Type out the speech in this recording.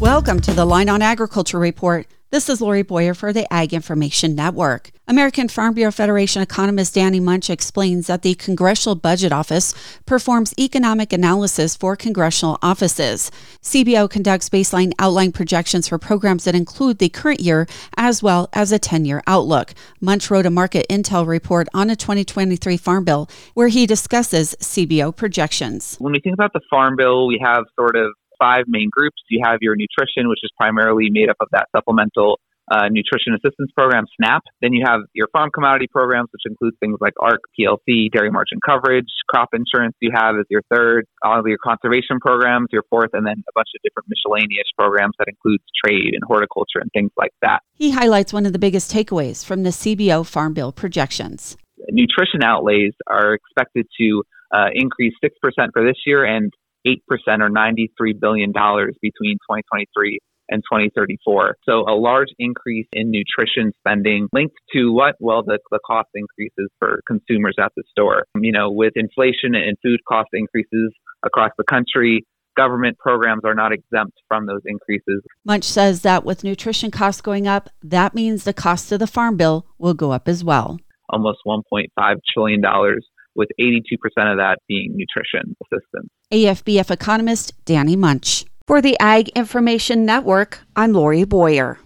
Welcome to the Line on Agriculture Report. This is Lori Boyer for the Ag Information Network. American Farm Bureau Federation economist Danny Munch explains that the Congressional Budget Office performs economic analysis for congressional offices. CBO conducts baseline outline projections for programs that include the current year as well as a 10 year outlook. Munch wrote a market intel report on a 2023 Farm Bill where he discusses CBO projections. When we think about the Farm Bill, we have sort of five main groups. You have your nutrition, which is primarily made up of that supplemental uh, nutrition assistance program, SNAP. Then you have your farm commodity programs, which includes things like ARC, PLC, dairy margin coverage, crop insurance. You have as your third, all of your conservation programs, your fourth, and then a bunch of different miscellaneous programs that includes trade and horticulture and things like that. He highlights one of the biggest takeaways from the CBO Farm Bill projections. Nutrition outlays are expected to uh, increase 6% for this year and 8% or $93 billion between 2023 and 2034. So a large increase in nutrition spending linked to what? Well, the, the cost increases for consumers at the store. You know, with inflation and food cost increases across the country, government programs are not exempt from those increases. Munch says that with nutrition costs going up, that means the cost of the farm bill will go up as well. Almost $1.5 trillion with 82% of that being nutrition assistance. AFBF economist Danny Munch. For the Ag Information Network, I'm Lori Boyer.